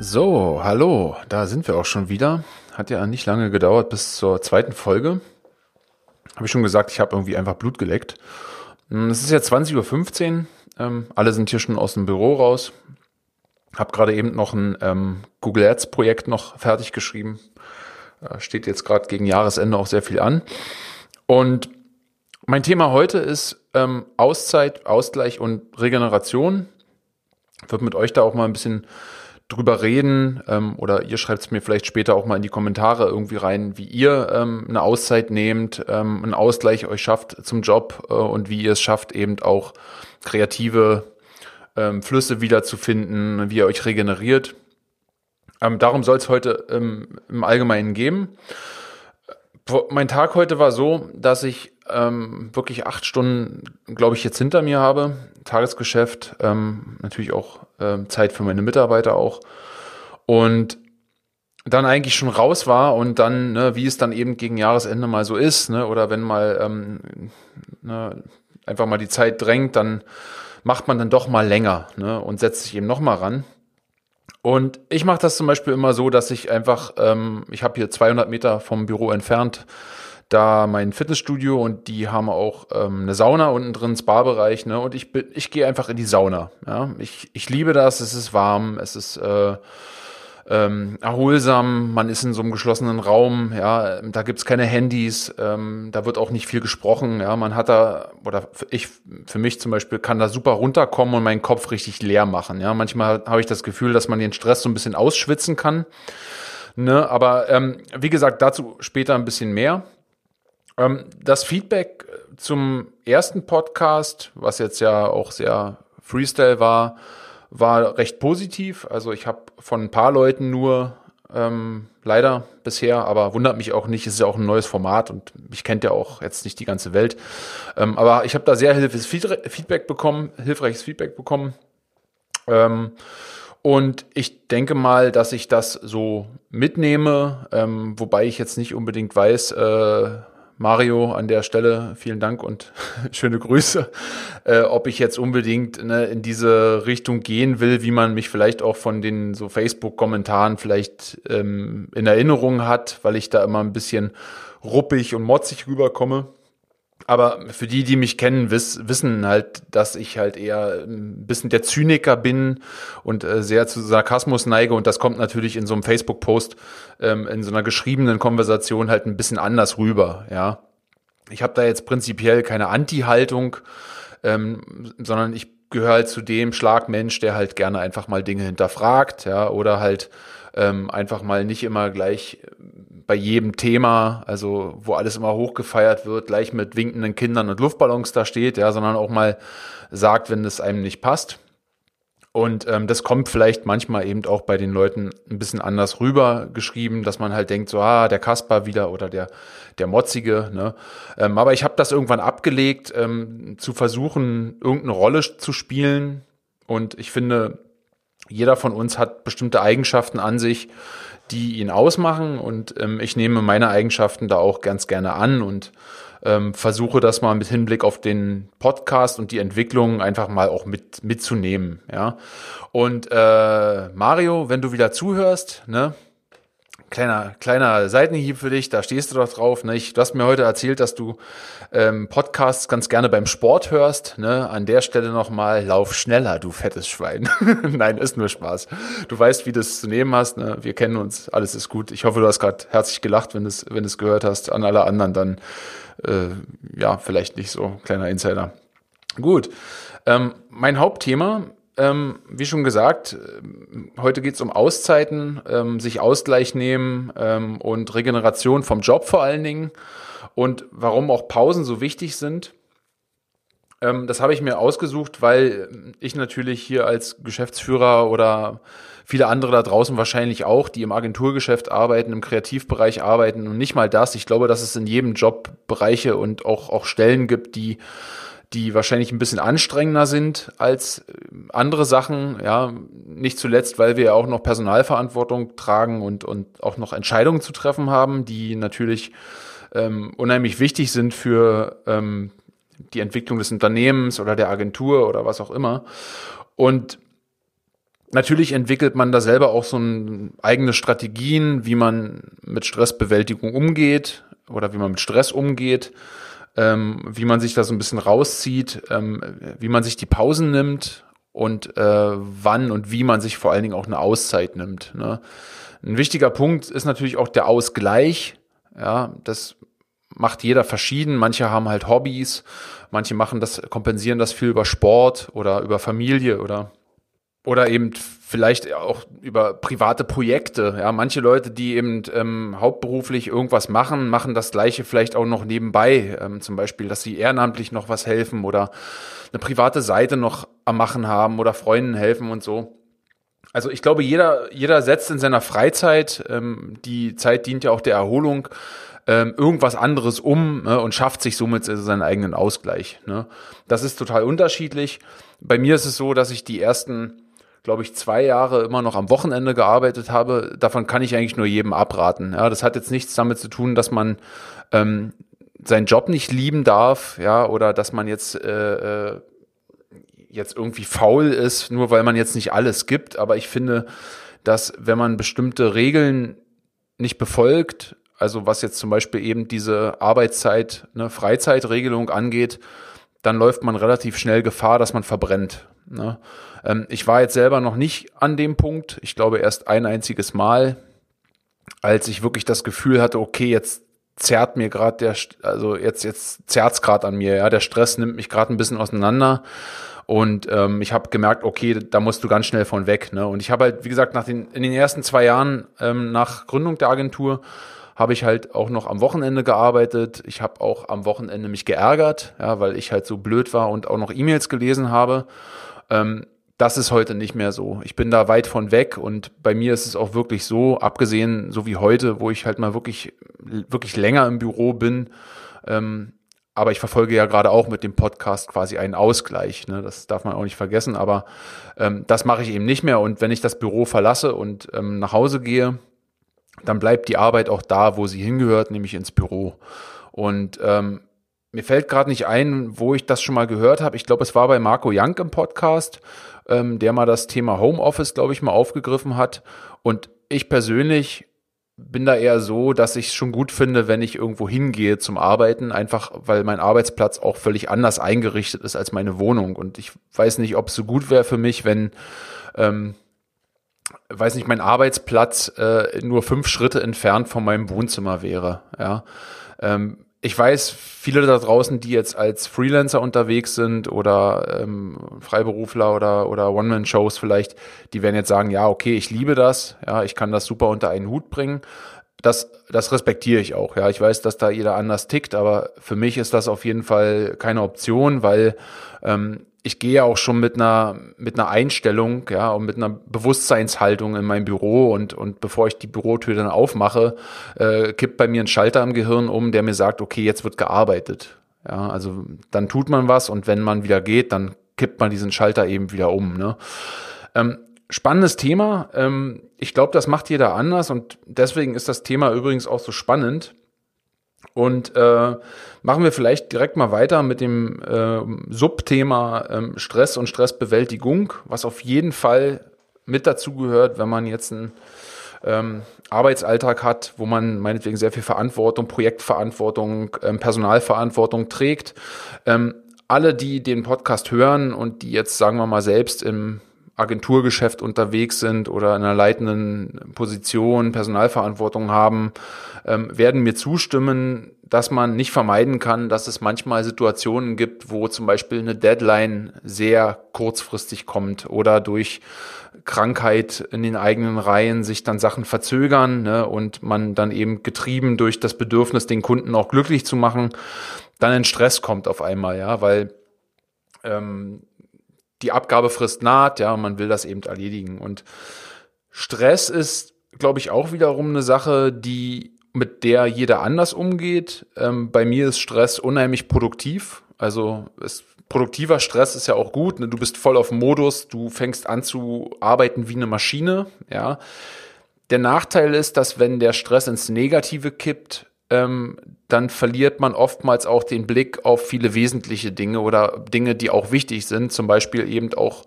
So, hallo, da sind wir auch schon wieder. Hat ja nicht lange gedauert bis zur zweiten Folge. Habe ich schon gesagt, ich habe irgendwie einfach Blut geleckt. Hm, es ist jetzt 20.15 Uhr. Ähm, alle sind hier schon aus dem Büro raus. Habe gerade eben noch ein ähm, Google Ads Projekt noch fertig geschrieben. Äh, steht jetzt gerade gegen Jahresende auch sehr viel an. Und mein Thema heute ist ähm, Auszeit, Ausgleich und Regeneration. Ich würde mit euch da auch mal ein bisschen drüber reden ähm, oder ihr schreibt es mir vielleicht später auch mal in die Kommentare irgendwie rein, wie ihr ähm, eine Auszeit nehmt, ähm, einen Ausgleich euch schafft zum Job äh, und wie ihr es schafft, eben auch kreative ähm, Flüsse wiederzufinden, wie ihr euch regeneriert. Ähm, darum soll es heute ähm, im Allgemeinen gehen. Mein Tag heute war so, dass ich ähm, wirklich acht Stunden, glaube ich, jetzt hinter mir habe. Tagesgeschäft, ähm, natürlich auch ähm, Zeit für meine Mitarbeiter auch. Und dann eigentlich schon raus war und dann, ne, wie es dann eben gegen Jahresende mal so ist, ne, oder wenn mal ähm, ne, einfach mal die Zeit drängt, dann macht man dann doch mal länger ne, und setzt sich eben noch mal ran. Und ich mache das zum Beispiel immer so, dass ich einfach, ähm, ich habe hier 200 Meter vom Büro entfernt, da mein Fitnessstudio und die haben auch ähm, eine Sauna unten drin, Spa-Bereich, ne? Und ich bin, ich gehe einfach in die Sauna. Ja, ich, ich liebe das. Es ist warm, es ist äh, ähm, erholsam. Man ist in so einem geschlossenen Raum. Ja, da gibt's keine Handys. Ähm, da wird auch nicht viel gesprochen. Ja, man hat da oder ich für mich zum Beispiel kann da super runterkommen und meinen Kopf richtig leer machen. Ja, manchmal habe ich das Gefühl, dass man den Stress so ein bisschen ausschwitzen kann. Ne, aber ähm, wie gesagt, dazu später ein bisschen mehr. Ähm, das Feedback zum ersten Podcast, was jetzt ja auch sehr Freestyle war, war recht positiv. Also ich habe von ein paar Leuten nur ähm, leider bisher, aber wundert mich auch nicht. Es ist ja auch ein neues Format und mich kennt ja auch jetzt nicht die ganze Welt. Ähm, aber ich habe da sehr hilfreiches Feedback bekommen, hilfreiches Feedback bekommen. Ähm, und ich denke mal, dass ich das so mitnehme, ähm, wobei ich jetzt nicht unbedingt weiß, äh, Mario, an der Stelle vielen Dank und schöne Grüße. Äh, ob ich jetzt unbedingt ne, in diese Richtung gehen will, wie man mich vielleicht auch von den so Facebook-Kommentaren vielleicht ähm, in Erinnerung hat, weil ich da immer ein bisschen ruppig und motzig rüberkomme. Aber für die, die mich kennen, wiss, wissen halt, dass ich halt eher ein bisschen der Zyniker bin und äh, sehr zu Sarkasmus neige. Und das kommt natürlich in so einem Facebook-Post, ähm, in so einer geschriebenen Konversation halt ein bisschen anders rüber. Ja, ich habe da jetzt prinzipiell keine Anti-Haltung, ähm, sondern ich gehöre halt zu dem Schlagmensch, der halt gerne einfach mal Dinge hinterfragt, ja, oder halt ähm, einfach mal nicht immer gleich bei jedem Thema, also wo alles immer hochgefeiert wird, gleich mit winkenden Kindern und Luftballons da steht, ja, sondern auch mal sagt, wenn es einem nicht passt. Und ähm, das kommt vielleicht manchmal eben auch bei den Leuten ein bisschen anders rüber geschrieben, dass man halt denkt, so, ah, der Kasper wieder oder der, der Motzige. Ne? Ähm, aber ich habe das irgendwann abgelegt, ähm, zu versuchen, irgendeine Rolle zu spielen. Und ich finde, jeder von uns hat bestimmte Eigenschaften an sich, die ihn ausmachen und ähm, ich nehme meine Eigenschaften da auch ganz gerne an und ähm, versuche das mal mit Hinblick auf den Podcast und die Entwicklung einfach mal auch mit mitzunehmen, ja. Und äh, Mario, wenn du wieder zuhörst, ne, kleiner, kleiner Seitenhieb für dich, da stehst du doch drauf. Ne? Du hast mir heute erzählt, dass du ähm, Podcasts ganz gerne beim Sport hörst. Ne? An der Stelle nochmal, lauf schneller, du fettes Schwein. Nein, ist nur Spaß. Du weißt, wie du es zu nehmen hast. Ne? Wir kennen uns, alles ist gut. Ich hoffe, du hast gerade herzlich gelacht, wenn du es wenn du's gehört hast. An alle anderen dann, äh, ja, vielleicht nicht so, kleiner Insider. Gut, ähm, mein Hauptthema ähm, wie schon gesagt, äh, heute geht es um Auszeiten, ähm, sich Ausgleich nehmen ähm, und Regeneration vom Job vor allen Dingen und warum auch Pausen so wichtig sind. Ähm, das habe ich mir ausgesucht, weil ich natürlich hier als Geschäftsführer oder viele andere da draußen wahrscheinlich auch, die im Agenturgeschäft arbeiten, im Kreativbereich arbeiten und nicht mal das. Ich glaube, dass es in jedem Job Bereiche und auch, auch Stellen gibt, die die wahrscheinlich ein bisschen anstrengender sind als äh, andere Sachen, ja, nicht zuletzt, weil wir ja auch noch Personalverantwortung tragen und, und auch noch Entscheidungen zu treffen haben, die natürlich ähm, unheimlich wichtig sind für ähm, die Entwicklung des Unternehmens oder der Agentur oder was auch immer. Und Natürlich entwickelt man da selber auch so ein, eigene Strategien, wie man mit Stressbewältigung umgeht oder wie man mit Stress umgeht, ähm, wie man sich da so ein bisschen rauszieht, ähm, wie man sich die Pausen nimmt und äh, wann und wie man sich vor allen Dingen auch eine Auszeit nimmt. Ne? Ein wichtiger Punkt ist natürlich auch der Ausgleich. Ja, das macht jeder verschieden. Manche haben halt Hobbys, manche machen das, kompensieren das viel über Sport oder über Familie oder oder eben vielleicht auch über private Projekte. Ja, manche Leute, die eben ähm, hauptberuflich irgendwas machen, machen das Gleiche vielleicht auch noch nebenbei. Ähm, zum Beispiel, dass sie ehrenamtlich noch was helfen oder eine private Seite noch am Machen haben oder Freunden helfen und so. Also ich glaube, jeder, jeder setzt in seiner Freizeit, ähm, die Zeit dient ja auch der Erholung, ähm, irgendwas anderes um ne, und schafft sich somit seinen eigenen Ausgleich. Ne. Das ist total unterschiedlich. Bei mir ist es so, dass ich die ersten glaube ich, zwei Jahre immer noch am Wochenende gearbeitet habe, davon kann ich eigentlich nur jedem abraten. Ja, das hat jetzt nichts damit zu tun, dass man ähm, seinen Job nicht lieben darf, ja, oder dass man jetzt äh, äh, jetzt irgendwie faul ist, nur weil man jetzt nicht alles gibt. Aber ich finde, dass wenn man bestimmte Regeln nicht befolgt, also was jetzt zum Beispiel eben diese Arbeitszeit, ne, Freizeitregelung angeht, dann läuft man relativ schnell Gefahr, dass man verbrennt. Ne? Ähm, ich war jetzt selber noch nicht an dem Punkt. Ich glaube erst ein einziges Mal, als ich wirklich das Gefühl hatte, okay, jetzt zerrt mir gerade der, also jetzt jetzt zerrt's gerade an mir. Ja, der Stress nimmt mich gerade ein bisschen auseinander. Und ähm, ich habe gemerkt, okay, da musst du ganz schnell von weg. Ne? Und ich habe halt, wie gesagt, nach den, in den ersten zwei Jahren ähm, nach Gründung der Agentur habe ich halt auch noch am Wochenende gearbeitet. Ich habe auch am Wochenende mich geärgert, ja, weil ich halt so blöd war und auch noch E-Mails gelesen habe. Ähm, das ist heute nicht mehr so. Ich bin da weit von weg und bei mir ist es auch wirklich so, abgesehen so wie heute, wo ich halt mal wirklich, wirklich länger im Büro bin. Ähm, aber ich verfolge ja gerade auch mit dem Podcast quasi einen Ausgleich. Ne? Das darf man auch nicht vergessen. Aber ähm, das mache ich eben nicht mehr. Und wenn ich das Büro verlasse und ähm, nach Hause gehe, dann bleibt die Arbeit auch da, wo sie hingehört, nämlich ins Büro. Und ähm, mir fällt gerade nicht ein, wo ich das schon mal gehört habe. Ich glaube, es war bei Marco Young im Podcast, ähm, der mal das Thema Homeoffice, glaube ich, mal aufgegriffen hat. Und ich persönlich bin da eher so, dass ich es schon gut finde, wenn ich irgendwo hingehe zum Arbeiten, einfach weil mein Arbeitsplatz auch völlig anders eingerichtet ist als meine Wohnung. Und ich weiß nicht, ob es so gut wäre für mich, wenn, ähm, weiß nicht, mein Arbeitsplatz äh, nur fünf Schritte entfernt von meinem Wohnzimmer wäre. Ja. Ähm, ich weiß, viele da draußen, die jetzt als Freelancer unterwegs sind oder ähm, Freiberufler oder, oder One-Man-Shows vielleicht, die werden jetzt sagen, ja, okay, ich liebe das, ja, ich kann das super unter einen Hut bringen. Das, das respektiere ich auch, ja. Ich weiß, dass da jeder anders tickt, aber für mich ist das auf jeden Fall keine Option, weil ähm, ich gehe auch schon mit einer, mit einer Einstellung, ja, und mit einer Bewusstseinshaltung in mein Büro und, und bevor ich die Bürotür dann aufmache, äh, kippt bei mir ein Schalter im Gehirn um, der mir sagt, okay, jetzt wird gearbeitet. Ja, also dann tut man was und wenn man wieder geht, dann kippt man diesen Schalter eben wieder um. Ne? Ähm, spannendes Thema. Ähm, ich glaube, das macht jeder anders und deswegen ist das Thema übrigens auch so spannend. Und äh, machen wir vielleicht direkt mal weiter mit dem äh, Subthema ähm, Stress und Stressbewältigung, was auf jeden Fall mit dazu gehört, wenn man jetzt einen ähm, Arbeitsalltag hat, wo man meinetwegen sehr viel Verantwortung, Projektverantwortung, ähm, Personalverantwortung trägt. Ähm, alle, die den Podcast hören und die jetzt, sagen wir mal, selbst im Agenturgeschäft unterwegs sind oder in einer leitenden Position Personalverantwortung haben, ähm, werden mir zustimmen, dass man nicht vermeiden kann, dass es manchmal Situationen gibt, wo zum Beispiel eine Deadline sehr kurzfristig kommt oder durch Krankheit in den eigenen Reihen sich dann Sachen verzögern ne, und man dann eben getrieben durch das Bedürfnis, den Kunden auch glücklich zu machen, dann in Stress kommt auf einmal, ja, weil ähm, die Abgabefrist naht, ja, und man will das eben erledigen. Und Stress ist, glaube ich, auch wiederum eine Sache, die mit der jeder anders umgeht. Ähm, bei mir ist Stress unheimlich produktiv. Also es, produktiver Stress ist ja auch gut. Ne? Du bist voll auf Modus, du fängst an zu arbeiten wie eine Maschine. Ja. Der Nachteil ist, dass wenn der Stress ins Negative kippt, ähm, dann verliert man oftmals auch den Blick auf viele wesentliche Dinge oder Dinge, die auch wichtig sind. Zum Beispiel eben auch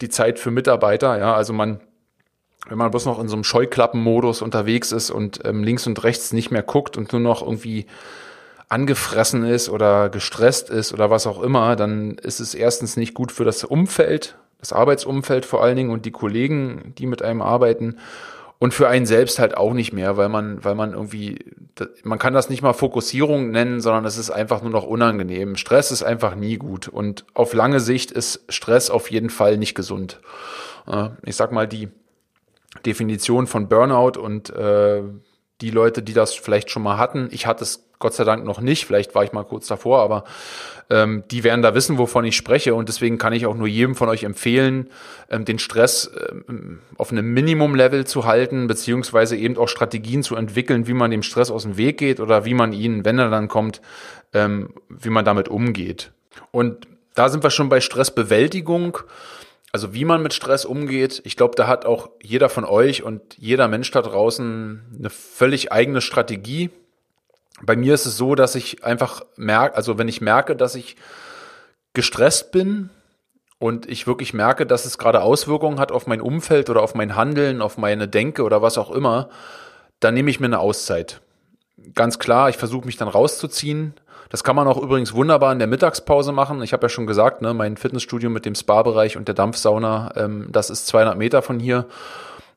die Zeit für Mitarbeiter. Ja, also man, wenn man bloß noch in so einem Scheuklappenmodus unterwegs ist und ähm, links und rechts nicht mehr guckt und nur noch irgendwie angefressen ist oder gestresst ist oder was auch immer, dann ist es erstens nicht gut für das Umfeld, das Arbeitsumfeld vor allen Dingen und die Kollegen, die mit einem arbeiten und für einen selbst halt auch nicht mehr, weil man, weil man irgendwie, man kann das nicht mal Fokussierung nennen, sondern es ist einfach nur noch unangenehm. Stress ist einfach nie gut und auf lange Sicht ist Stress auf jeden Fall nicht gesund. Ich sag mal, die Definition von Burnout und äh, die Leute, die das vielleicht schon mal hatten, ich hatte es Gott sei Dank noch nicht, vielleicht war ich mal kurz davor, aber ähm, die werden da wissen, wovon ich spreche und deswegen kann ich auch nur jedem von euch empfehlen, ähm, den Stress ähm, auf einem Minimum-Level zu halten, beziehungsweise eben auch Strategien zu entwickeln, wie man dem Stress aus dem Weg geht oder wie man ihn, wenn er dann kommt, ähm, wie man damit umgeht. Und da sind wir schon bei Stressbewältigung. Also wie man mit Stress umgeht, ich glaube, da hat auch jeder von euch und jeder Mensch da draußen eine völlig eigene Strategie, bei mir ist es so, dass ich einfach merke, also wenn ich merke, dass ich gestresst bin und ich wirklich merke, dass es gerade Auswirkungen hat auf mein Umfeld oder auf mein Handeln, auf meine Denke oder was auch immer, dann nehme ich mir eine Auszeit. Ganz klar, ich versuche mich dann rauszuziehen. Das kann man auch übrigens wunderbar in der Mittagspause machen. Ich habe ja schon gesagt, ne, mein Fitnessstudio mit dem Spa-Bereich und der Dampfsauna, ähm, das ist 200 Meter von hier.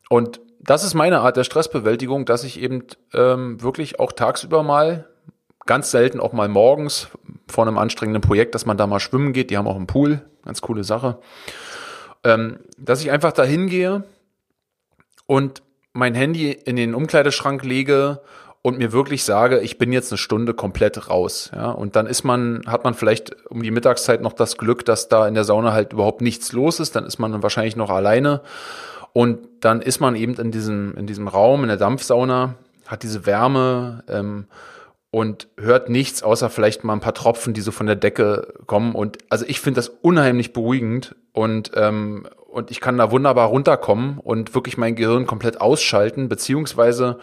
Und das ist meine Art der Stressbewältigung, dass ich eben ähm, wirklich auch tagsüber mal, ganz selten auch mal morgens vor einem anstrengenden Projekt, dass man da mal schwimmen geht. Die haben auch einen Pool, ganz coole Sache. Ähm, dass ich einfach da hingehe und mein Handy in den Umkleideschrank lege und mir wirklich sage, ich bin jetzt eine Stunde komplett raus. Ja, und dann ist man, hat man vielleicht um die Mittagszeit noch das Glück, dass da in der Sauna halt überhaupt nichts los ist. Dann ist man wahrscheinlich noch alleine und dann ist man eben in diesem, in diesem Raum, in der Dampfsauna, hat diese Wärme ähm, und hört nichts, außer vielleicht mal ein paar Tropfen, die so von der Decke kommen. Und also ich finde das unheimlich beruhigend und, ähm, und ich kann da wunderbar runterkommen und wirklich mein Gehirn komplett ausschalten, beziehungsweise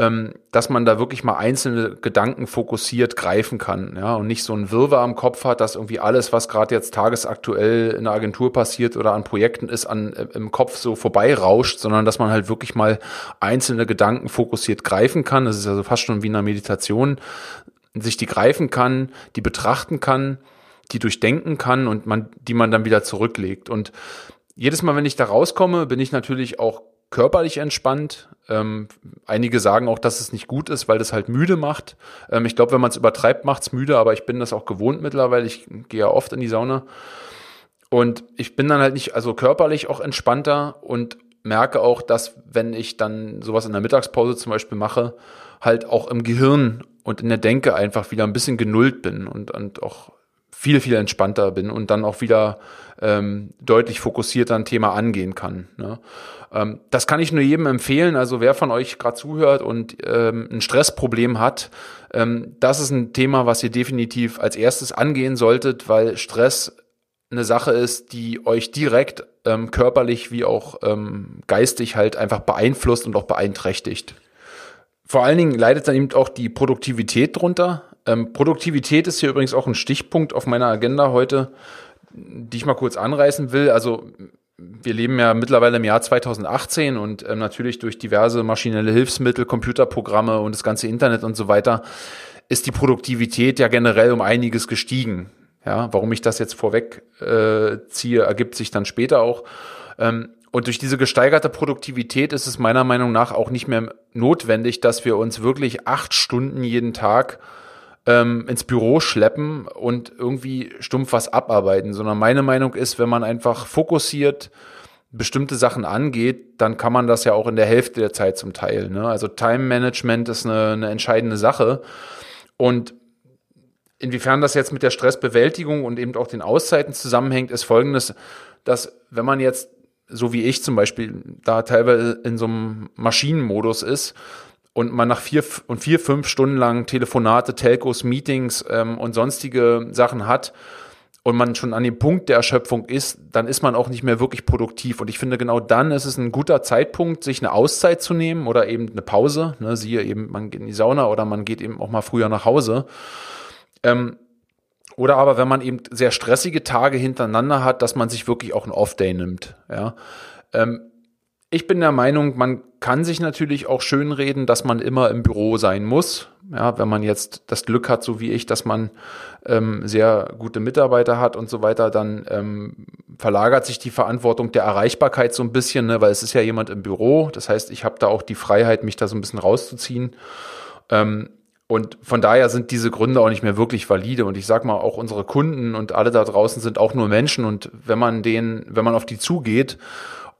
ähm, dass man da wirklich mal einzelne Gedanken fokussiert greifen kann, ja, und nicht so ein Wirrwarr am Kopf hat, dass irgendwie alles, was gerade jetzt tagesaktuell in der Agentur passiert oder an Projekten ist, an, äh, im Kopf so vorbeirauscht, sondern dass man halt wirklich mal einzelne Gedanken fokussiert greifen kann. Das ist also fast schon wie in einer Meditation, sich die greifen kann, die betrachten kann, die durchdenken kann und man, die man dann wieder zurücklegt. Und jedes Mal, wenn ich da rauskomme, bin ich natürlich auch körperlich entspannt. Ähm, einige sagen auch, dass es nicht gut ist, weil das halt müde macht. Ähm, ich glaube, wenn man es übertreibt, macht es müde, aber ich bin das auch gewohnt mittlerweile. Ich gehe ja oft in die Sauna. Und ich bin dann halt nicht, also körperlich auch entspannter und merke auch, dass wenn ich dann sowas in der Mittagspause zum Beispiel mache, halt auch im Gehirn und in der Denke einfach wieder ein bisschen genullt bin und, und auch viel, viel entspannter bin und dann auch wieder ähm, deutlich fokussierter ein Thema angehen kann. Ne? Ähm, das kann ich nur jedem empfehlen. Also wer von euch gerade zuhört und ähm, ein Stressproblem hat, ähm, das ist ein Thema, was ihr definitiv als erstes angehen solltet, weil Stress eine Sache ist, die euch direkt ähm, körperlich wie auch ähm, geistig halt einfach beeinflusst und auch beeinträchtigt. Vor allen Dingen leidet dann eben auch die Produktivität drunter. Ähm, Produktivität ist hier übrigens auch ein Stichpunkt auf meiner Agenda heute, die ich mal kurz anreißen will. Also wir leben ja mittlerweile im Jahr 2018 und ähm, natürlich durch diverse maschinelle Hilfsmittel, Computerprogramme und das ganze Internet und so weiter ist die Produktivität ja generell um einiges gestiegen. Ja, warum ich das jetzt vorweg äh, ziehe, ergibt sich dann später auch. Ähm, und durch diese gesteigerte Produktivität ist es meiner Meinung nach auch nicht mehr notwendig, dass wir uns wirklich acht Stunden jeden Tag ähm, ins Büro schleppen und irgendwie stumpf was abarbeiten, sondern meine Meinung ist, wenn man einfach fokussiert bestimmte Sachen angeht, dann kann man das ja auch in der Hälfte der Zeit zum Teil. Ne? Also Time Management ist eine, eine entscheidende Sache. Und inwiefern das jetzt mit der Stressbewältigung und eben auch den Auszeiten zusammenhängt, ist folgendes, dass wenn man jetzt, so wie ich zum Beispiel, da teilweise in so einem Maschinenmodus ist, und man nach vier und vier, fünf Stunden lang Telefonate, Telcos, Meetings ähm, und sonstige Sachen hat und man schon an dem Punkt der Erschöpfung ist, dann ist man auch nicht mehr wirklich produktiv. Und ich finde, genau dann ist es ein guter Zeitpunkt, sich eine Auszeit zu nehmen oder eben eine Pause. Ne, siehe eben, man geht in die Sauna oder man geht eben auch mal früher nach Hause. Ähm, oder aber, wenn man eben sehr stressige Tage hintereinander hat, dass man sich wirklich auch einen Off-Day nimmt. Ja. Ähm, ich bin der Meinung, man kann sich natürlich auch schönreden, dass man immer im Büro sein muss. Ja, wenn man jetzt das Glück hat, so wie ich, dass man ähm, sehr gute Mitarbeiter hat und so weiter, dann ähm, verlagert sich die Verantwortung der Erreichbarkeit so ein bisschen, ne, weil es ist ja jemand im Büro. Das heißt, ich habe da auch die Freiheit, mich da so ein bisschen rauszuziehen. Ähm, und von daher sind diese Gründe auch nicht mehr wirklich valide. Und ich sag mal, auch unsere Kunden und alle da draußen sind auch nur Menschen. Und wenn man denen, wenn man auf die zugeht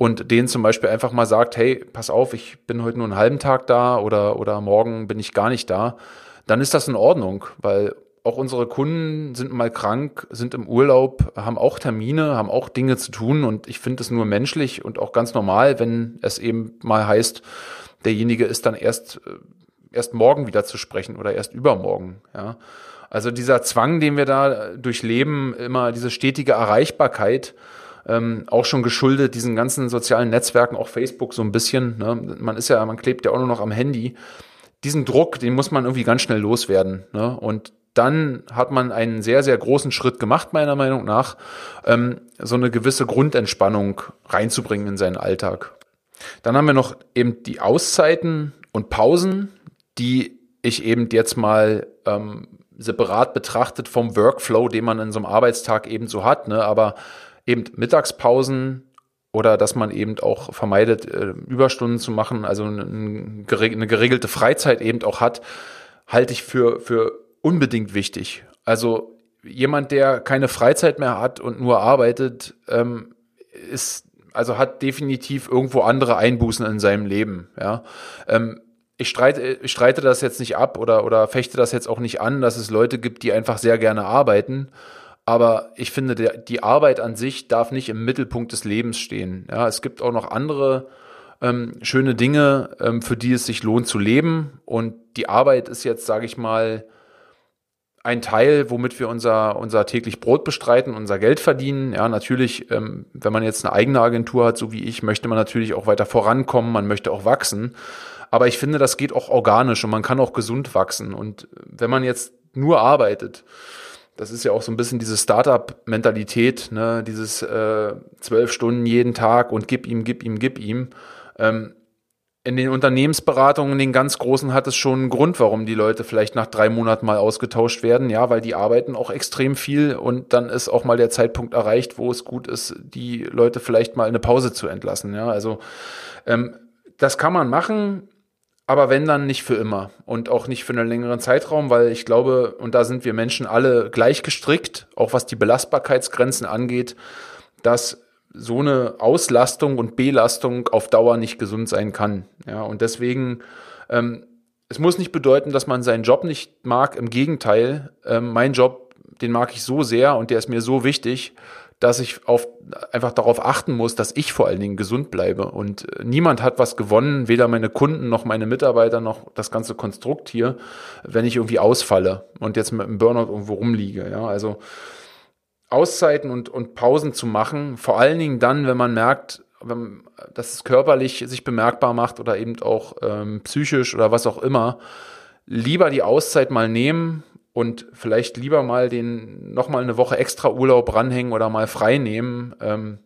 und denen zum Beispiel einfach mal sagt, hey, pass auf, ich bin heute nur einen halben Tag da oder, oder morgen bin ich gar nicht da, dann ist das in Ordnung, weil auch unsere Kunden sind mal krank, sind im Urlaub, haben auch Termine, haben auch Dinge zu tun und ich finde es nur menschlich und auch ganz normal, wenn es eben mal heißt, derjenige ist dann erst, äh, erst morgen wieder zu sprechen oder erst übermorgen, ja. Also dieser Zwang, den wir da durchleben, immer diese stetige Erreichbarkeit, ähm, auch schon geschuldet diesen ganzen sozialen Netzwerken, auch Facebook so ein bisschen. Ne? Man ist ja, man klebt ja auch nur noch am Handy. Diesen Druck, den muss man irgendwie ganz schnell loswerden. Ne? Und dann hat man einen sehr, sehr großen Schritt gemacht, meiner Meinung nach, ähm, so eine gewisse Grundentspannung reinzubringen in seinen Alltag. Dann haben wir noch eben die Auszeiten und Pausen, die ich eben jetzt mal ähm, separat betrachtet vom Workflow, den man in so einem Arbeitstag eben so hat. Ne? Aber eben Mittagspausen oder dass man eben auch vermeidet, äh, Überstunden zu machen, also eine geregelte Freizeit eben auch hat, halte ich für, für unbedingt wichtig. Also jemand, der keine Freizeit mehr hat und nur arbeitet, ähm, ist, also hat definitiv irgendwo andere Einbußen in seinem Leben, ja. Ähm, ich streite, ich streite das jetzt nicht ab oder, oder fechte das jetzt auch nicht an, dass es Leute gibt, die einfach sehr gerne arbeiten aber ich finde, der, die Arbeit an sich darf nicht im Mittelpunkt des Lebens stehen. Ja, es gibt auch noch andere ähm, schöne Dinge, ähm, für die es sich lohnt zu leben. Und die Arbeit ist jetzt, sage ich mal, ein Teil, womit wir unser, unser täglich Brot bestreiten, unser Geld verdienen. Ja, natürlich, ähm, wenn man jetzt eine eigene Agentur hat, so wie ich, möchte man natürlich auch weiter vorankommen, man möchte auch wachsen. Aber ich finde, das geht auch organisch und man kann auch gesund wachsen. Und wenn man jetzt nur arbeitet, das ist ja auch so ein bisschen diese Startup-Mentalität, ne? dieses äh, zwölf Stunden jeden Tag und gib ihm, gib ihm, gib ihm. Ähm, in den Unternehmensberatungen, in den ganz großen, hat es schon einen Grund, warum die Leute vielleicht nach drei Monaten mal ausgetauscht werden. Ja, weil die arbeiten auch extrem viel und dann ist auch mal der Zeitpunkt erreicht, wo es gut ist, die Leute vielleicht mal eine Pause zu entlassen. Ja, also ähm, das kann man machen aber wenn dann nicht für immer und auch nicht für einen längeren Zeitraum, weil ich glaube, und da sind wir Menschen alle gleich gestrickt, auch was die Belastbarkeitsgrenzen angeht, dass so eine Auslastung und Belastung auf Dauer nicht gesund sein kann. Ja, und deswegen, ähm, es muss nicht bedeuten, dass man seinen Job nicht mag. Im Gegenteil, ähm, mein Job, den mag ich so sehr und der ist mir so wichtig, dass ich auf, einfach darauf achten muss, dass ich vor allen Dingen gesund bleibe. Und äh, niemand hat was gewonnen, weder meine Kunden noch meine Mitarbeiter noch das ganze Konstrukt hier, wenn ich irgendwie ausfalle und jetzt mit einem Burnout irgendwo rumliege. Ja, also Auszeiten und, und Pausen zu machen, vor allen Dingen dann, wenn man merkt, wenn, dass es körperlich sich bemerkbar macht oder eben auch ähm, psychisch oder was auch immer, lieber die Auszeit mal nehmen, und vielleicht lieber mal den nochmal eine Woche extra Urlaub ranhängen oder mal frei nehmen. Ähm,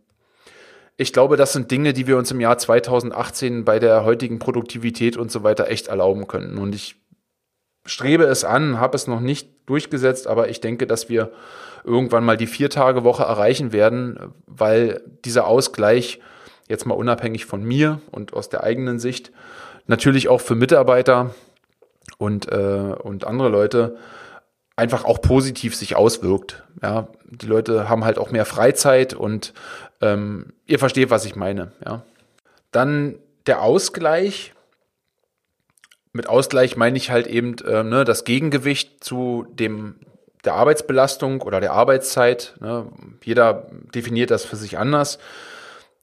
ich glaube, das sind Dinge, die wir uns im Jahr 2018 bei der heutigen Produktivität und so weiter echt erlauben könnten. Und ich strebe es an, habe es noch nicht durchgesetzt, aber ich denke, dass wir irgendwann mal die Vier-Tage-Woche erreichen werden, weil dieser Ausgleich jetzt mal unabhängig von mir und aus der eigenen Sicht natürlich auch für Mitarbeiter und, äh, und andere Leute einfach auch positiv sich auswirkt. Ja, die Leute haben halt auch mehr Freizeit und ähm, ihr versteht, was ich meine. Ja. Dann der Ausgleich. Mit Ausgleich meine ich halt eben äh, ne, das Gegengewicht zu dem der Arbeitsbelastung oder der Arbeitszeit. Ne. Jeder definiert das für sich anders.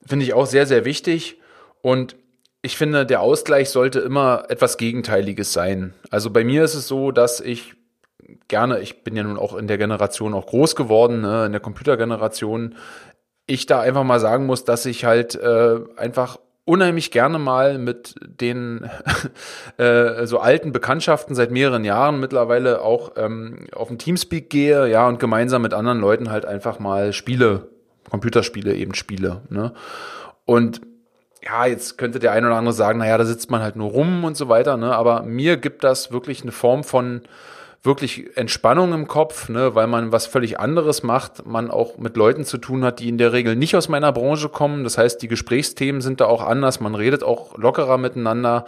Finde ich auch sehr, sehr wichtig. Und ich finde, der Ausgleich sollte immer etwas Gegenteiliges sein. Also bei mir ist es so, dass ich gerne, ich bin ja nun auch in der Generation auch groß geworden, ne, in der Computergeneration, ich da einfach mal sagen muss, dass ich halt äh, einfach unheimlich gerne mal mit den äh, so alten Bekanntschaften seit mehreren Jahren mittlerweile auch ähm, auf den Teamspeak gehe, ja, und gemeinsam mit anderen Leuten halt einfach mal Spiele, Computerspiele eben spiele. Ne? Und ja, jetzt könnte der ein oder andere sagen, naja, da sitzt man halt nur rum und so weiter, ne? Aber mir gibt das wirklich eine Form von wirklich Entspannung im Kopf, ne, weil man was völlig anderes macht, man auch mit Leuten zu tun hat, die in der Regel nicht aus meiner Branche kommen. Das heißt, die Gesprächsthemen sind da auch anders, man redet auch lockerer miteinander,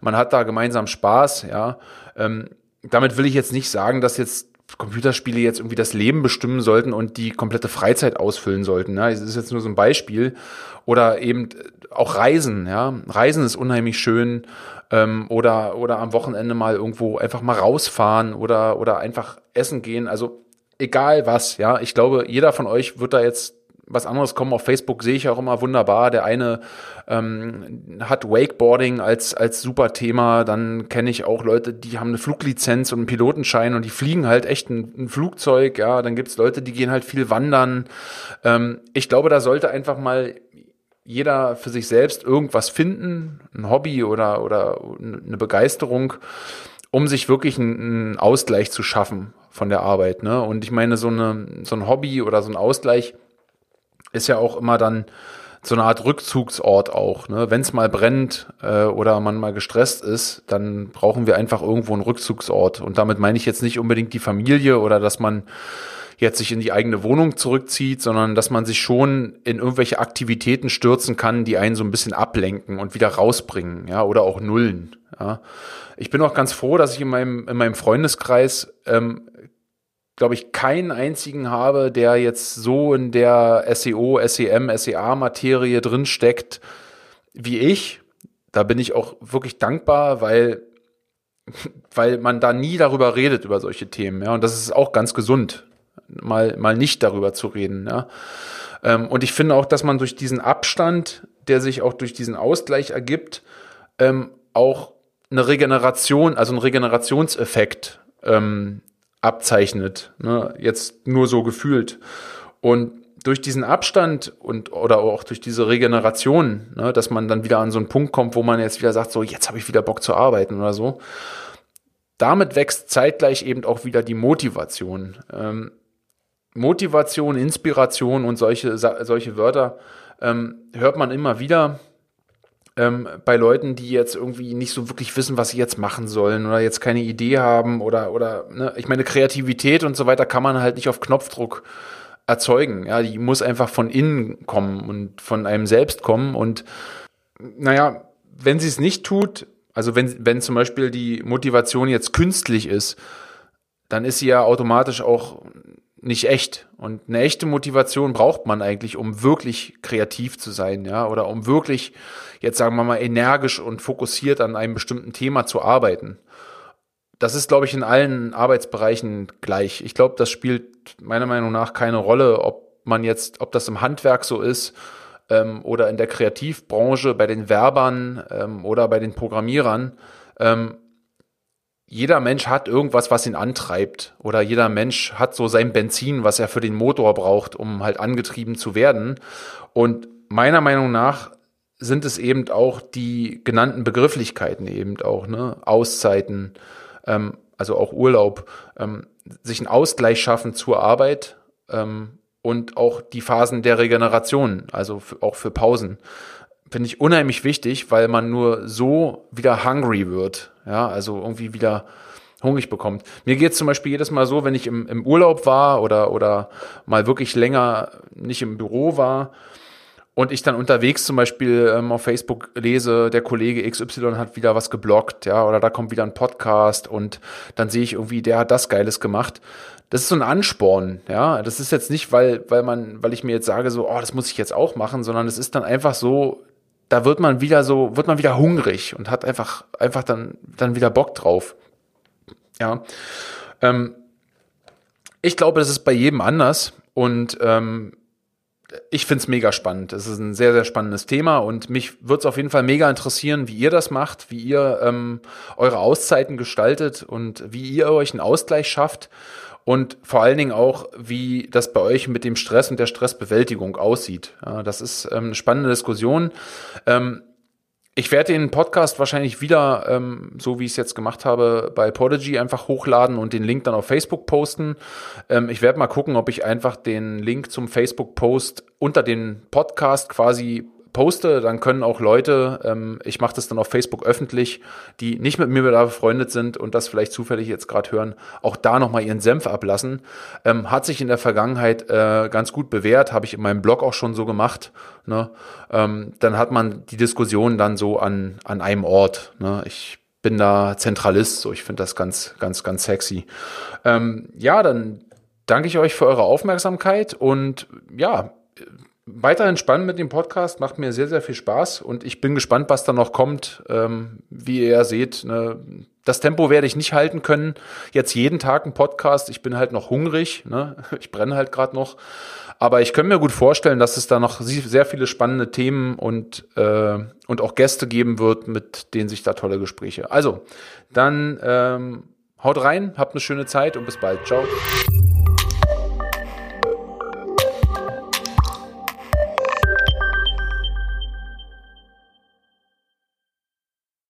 man hat da gemeinsam Spaß, ja. Ähm, damit will ich jetzt nicht sagen, dass jetzt Computerspiele jetzt irgendwie das Leben bestimmen sollten und die komplette Freizeit ausfüllen sollten. Ja, das ist jetzt nur so ein Beispiel. Oder eben auch Reisen, ja. Reisen ist unheimlich schön ähm, oder, oder am Wochenende mal irgendwo einfach mal rausfahren oder, oder einfach essen gehen. Also egal was, ja. Ich glaube, jeder von euch wird da jetzt was anderes kommen. Auf Facebook sehe ich auch immer wunderbar. Der eine ähm, hat Wakeboarding als, als super Thema. Dann kenne ich auch Leute, die haben eine Fluglizenz und einen Pilotenschein und die fliegen halt echt ein, ein Flugzeug. Ja, dann gibt's Leute, die gehen halt viel wandern. Ähm, ich glaube, da sollte einfach mal jeder für sich selbst irgendwas finden, ein Hobby oder, oder eine Begeisterung, um sich wirklich einen Ausgleich zu schaffen von der Arbeit. Ne? Und ich meine, so, eine, so ein Hobby oder so ein Ausgleich ist ja auch immer dann so eine Art Rückzugsort auch. Ne? Wenn es mal brennt äh, oder man mal gestresst ist, dann brauchen wir einfach irgendwo einen Rückzugsort. Und damit meine ich jetzt nicht unbedingt die Familie oder dass man jetzt sich in die eigene Wohnung zurückzieht, sondern dass man sich schon in irgendwelche Aktivitäten stürzen kann, die einen so ein bisschen ablenken und wieder rausbringen, ja, oder auch nullen. Ja. Ich bin auch ganz froh, dass ich in meinem, in meinem Freundeskreis, ähm, glaube ich, keinen einzigen habe, der jetzt so in der SEO, SEM, SEA-Materie drinsteckt wie ich. Da bin ich auch wirklich dankbar, weil weil man da nie darüber redet über solche Themen, ja, und das ist auch ganz gesund mal, mal nicht darüber zu reden. Ja. Ähm, und ich finde auch, dass man durch diesen Abstand, der sich auch durch diesen Ausgleich ergibt, ähm, auch eine Regeneration, also einen Regenerationseffekt ähm, abzeichnet. Ne? Jetzt nur so gefühlt. Und durch diesen Abstand und oder auch durch diese Regeneration, ne, dass man dann wieder an so einen Punkt kommt, wo man jetzt wieder sagt, so jetzt habe ich wieder Bock zu arbeiten oder so. Damit wächst zeitgleich eben auch wieder die Motivation. Ähm, Motivation, Inspiration und solche, solche Wörter ähm, hört man immer wieder ähm, bei Leuten, die jetzt irgendwie nicht so wirklich wissen, was sie jetzt machen sollen oder jetzt keine Idee haben oder, oder ne? ich meine, Kreativität und so weiter kann man halt nicht auf Knopfdruck erzeugen. Ja, die muss einfach von innen kommen und von einem selbst kommen. Und naja, wenn sie es nicht tut, also wenn, wenn zum Beispiel die Motivation jetzt künstlich ist, dann ist sie ja automatisch auch nicht echt. Und eine echte Motivation braucht man eigentlich, um wirklich kreativ zu sein, ja, oder um wirklich, jetzt sagen wir mal, energisch und fokussiert an einem bestimmten Thema zu arbeiten. Das ist, glaube ich, in allen Arbeitsbereichen gleich. Ich glaube, das spielt meiner Meinung nach keine Rolle, ob man jetzt, ob das im Handwerk so ist ähm, oder in der Kreativbranche, bei den Werbern ähm, oder bei den Programmierern. Ähm, jeder Mensch hat irgendwas, was ihn antreibt. Oder jeder Mensch hat so sein Benzin, was er für den Motor braucht, um halt angetrieben zu werden. Und meiner Meinung nach sind es eben auch die genannten Begrifflichkeiten eben auch, ne? Auszeiten, ähm, also auch Urlaub, ähm, sich einen Ausgleich schaffen zur Arbeit ähm, und auch die Phasen der Regeneration, also auch für Pausen finde ich unheimlich wichtig, weil man nur so wieder hungry wird. Ja, also irgendwie wieder hungrig bekommt. Mir geht es zum Beispiel jedes Mal so, wenn ich im, im Urlaub war oder, oder mal wirklich länger nicht im Büro war und ich dann unterwegs zum Beispiel ähm, auf Facebook lese, der Kollege XY hat wieder was geblockt, ja, oder da kommt wieder ein Podcast und dann sehe ich irgendwie, der hat das Geiles gemacht. Das ist so ein Ansporn, ja. Das ist jetzt nicht, weil, weil man, weil ich mir jetzt sage, so, oh, das muss ich jetzt auch machen, sondern es ist dann einfach so, da wird man wieder so, wird man wieder hungrig und hat einfach, einfach dann, dann wieder Bock drauf. Ja. Ähm, ich glaube, das ist bei jedem anders und ähm, ich find's mega spannend. Es ist ein sehr, sehr spannendes Thema und mich würde es auf jeden Fall mega interessieren, wie ihr das macht, wie ihr ähm, eure Auszeiten gestaltet und wie ihr euch einen Ausgleich schafft und vor allen Dingen auch, wie das bei euch mit dem Stress und der Stressbewältigung aussieht. Ja, das ist ähm, eine spannende Diskussion. Ähm, ich werde den Podcast wahrscheinlich wieder, ähm, so wie ich es jetzt gemacht habe, bei Podigy einfach hochladen und den Link dann auf Facebook posten. Ähm, ich werde mal gucken, ob ich einfach den Link zum Facebook-Post unter den Podcast quasi poste, dann können auch Leute, ähm, ich mache das dann auf Facebook öffentlich, die nicht mit mir da befreundet sind und das vielleicht zufällig jetzt gerade hören, auch da nochmal ihren Senf ablassen. Ähm, hat sich in der Vergangenheit äh, ganz gut bewährt, habe ich in meinem Blog auch schon so gemacht. Ne? Ähm, dann hat man die Diskussion dann so an, an einem Ort. Ne? Ich bin da Zentralist, so ich finde das ganz, ganz, ganz sexy. Ähm, ja, dann danke ich euch für eure Aufmerksamkeit und ja, weiterhin spannend mit dem Podcast, macht mir sehr, sehr viel Spaß und ich bin gespannt, was da noch kommt. Ähm, wie ihr ja seht, ne, das Tempo werde ich nicht halten können. Jetzt jeden Tag ein Podcast. Ich bin halt noch hungrig. Ne? Ich brenne halt gerade noch. Aber ich könnte mir gut vorstellen, dass es da noch sehr viele spannende Themen und, äh, und auch Gäste geben wird, mit denen sich da tolle Gespräche. Also, dann ähm, haut rein, habt eine schöne Zeit und bis bald. Ciao.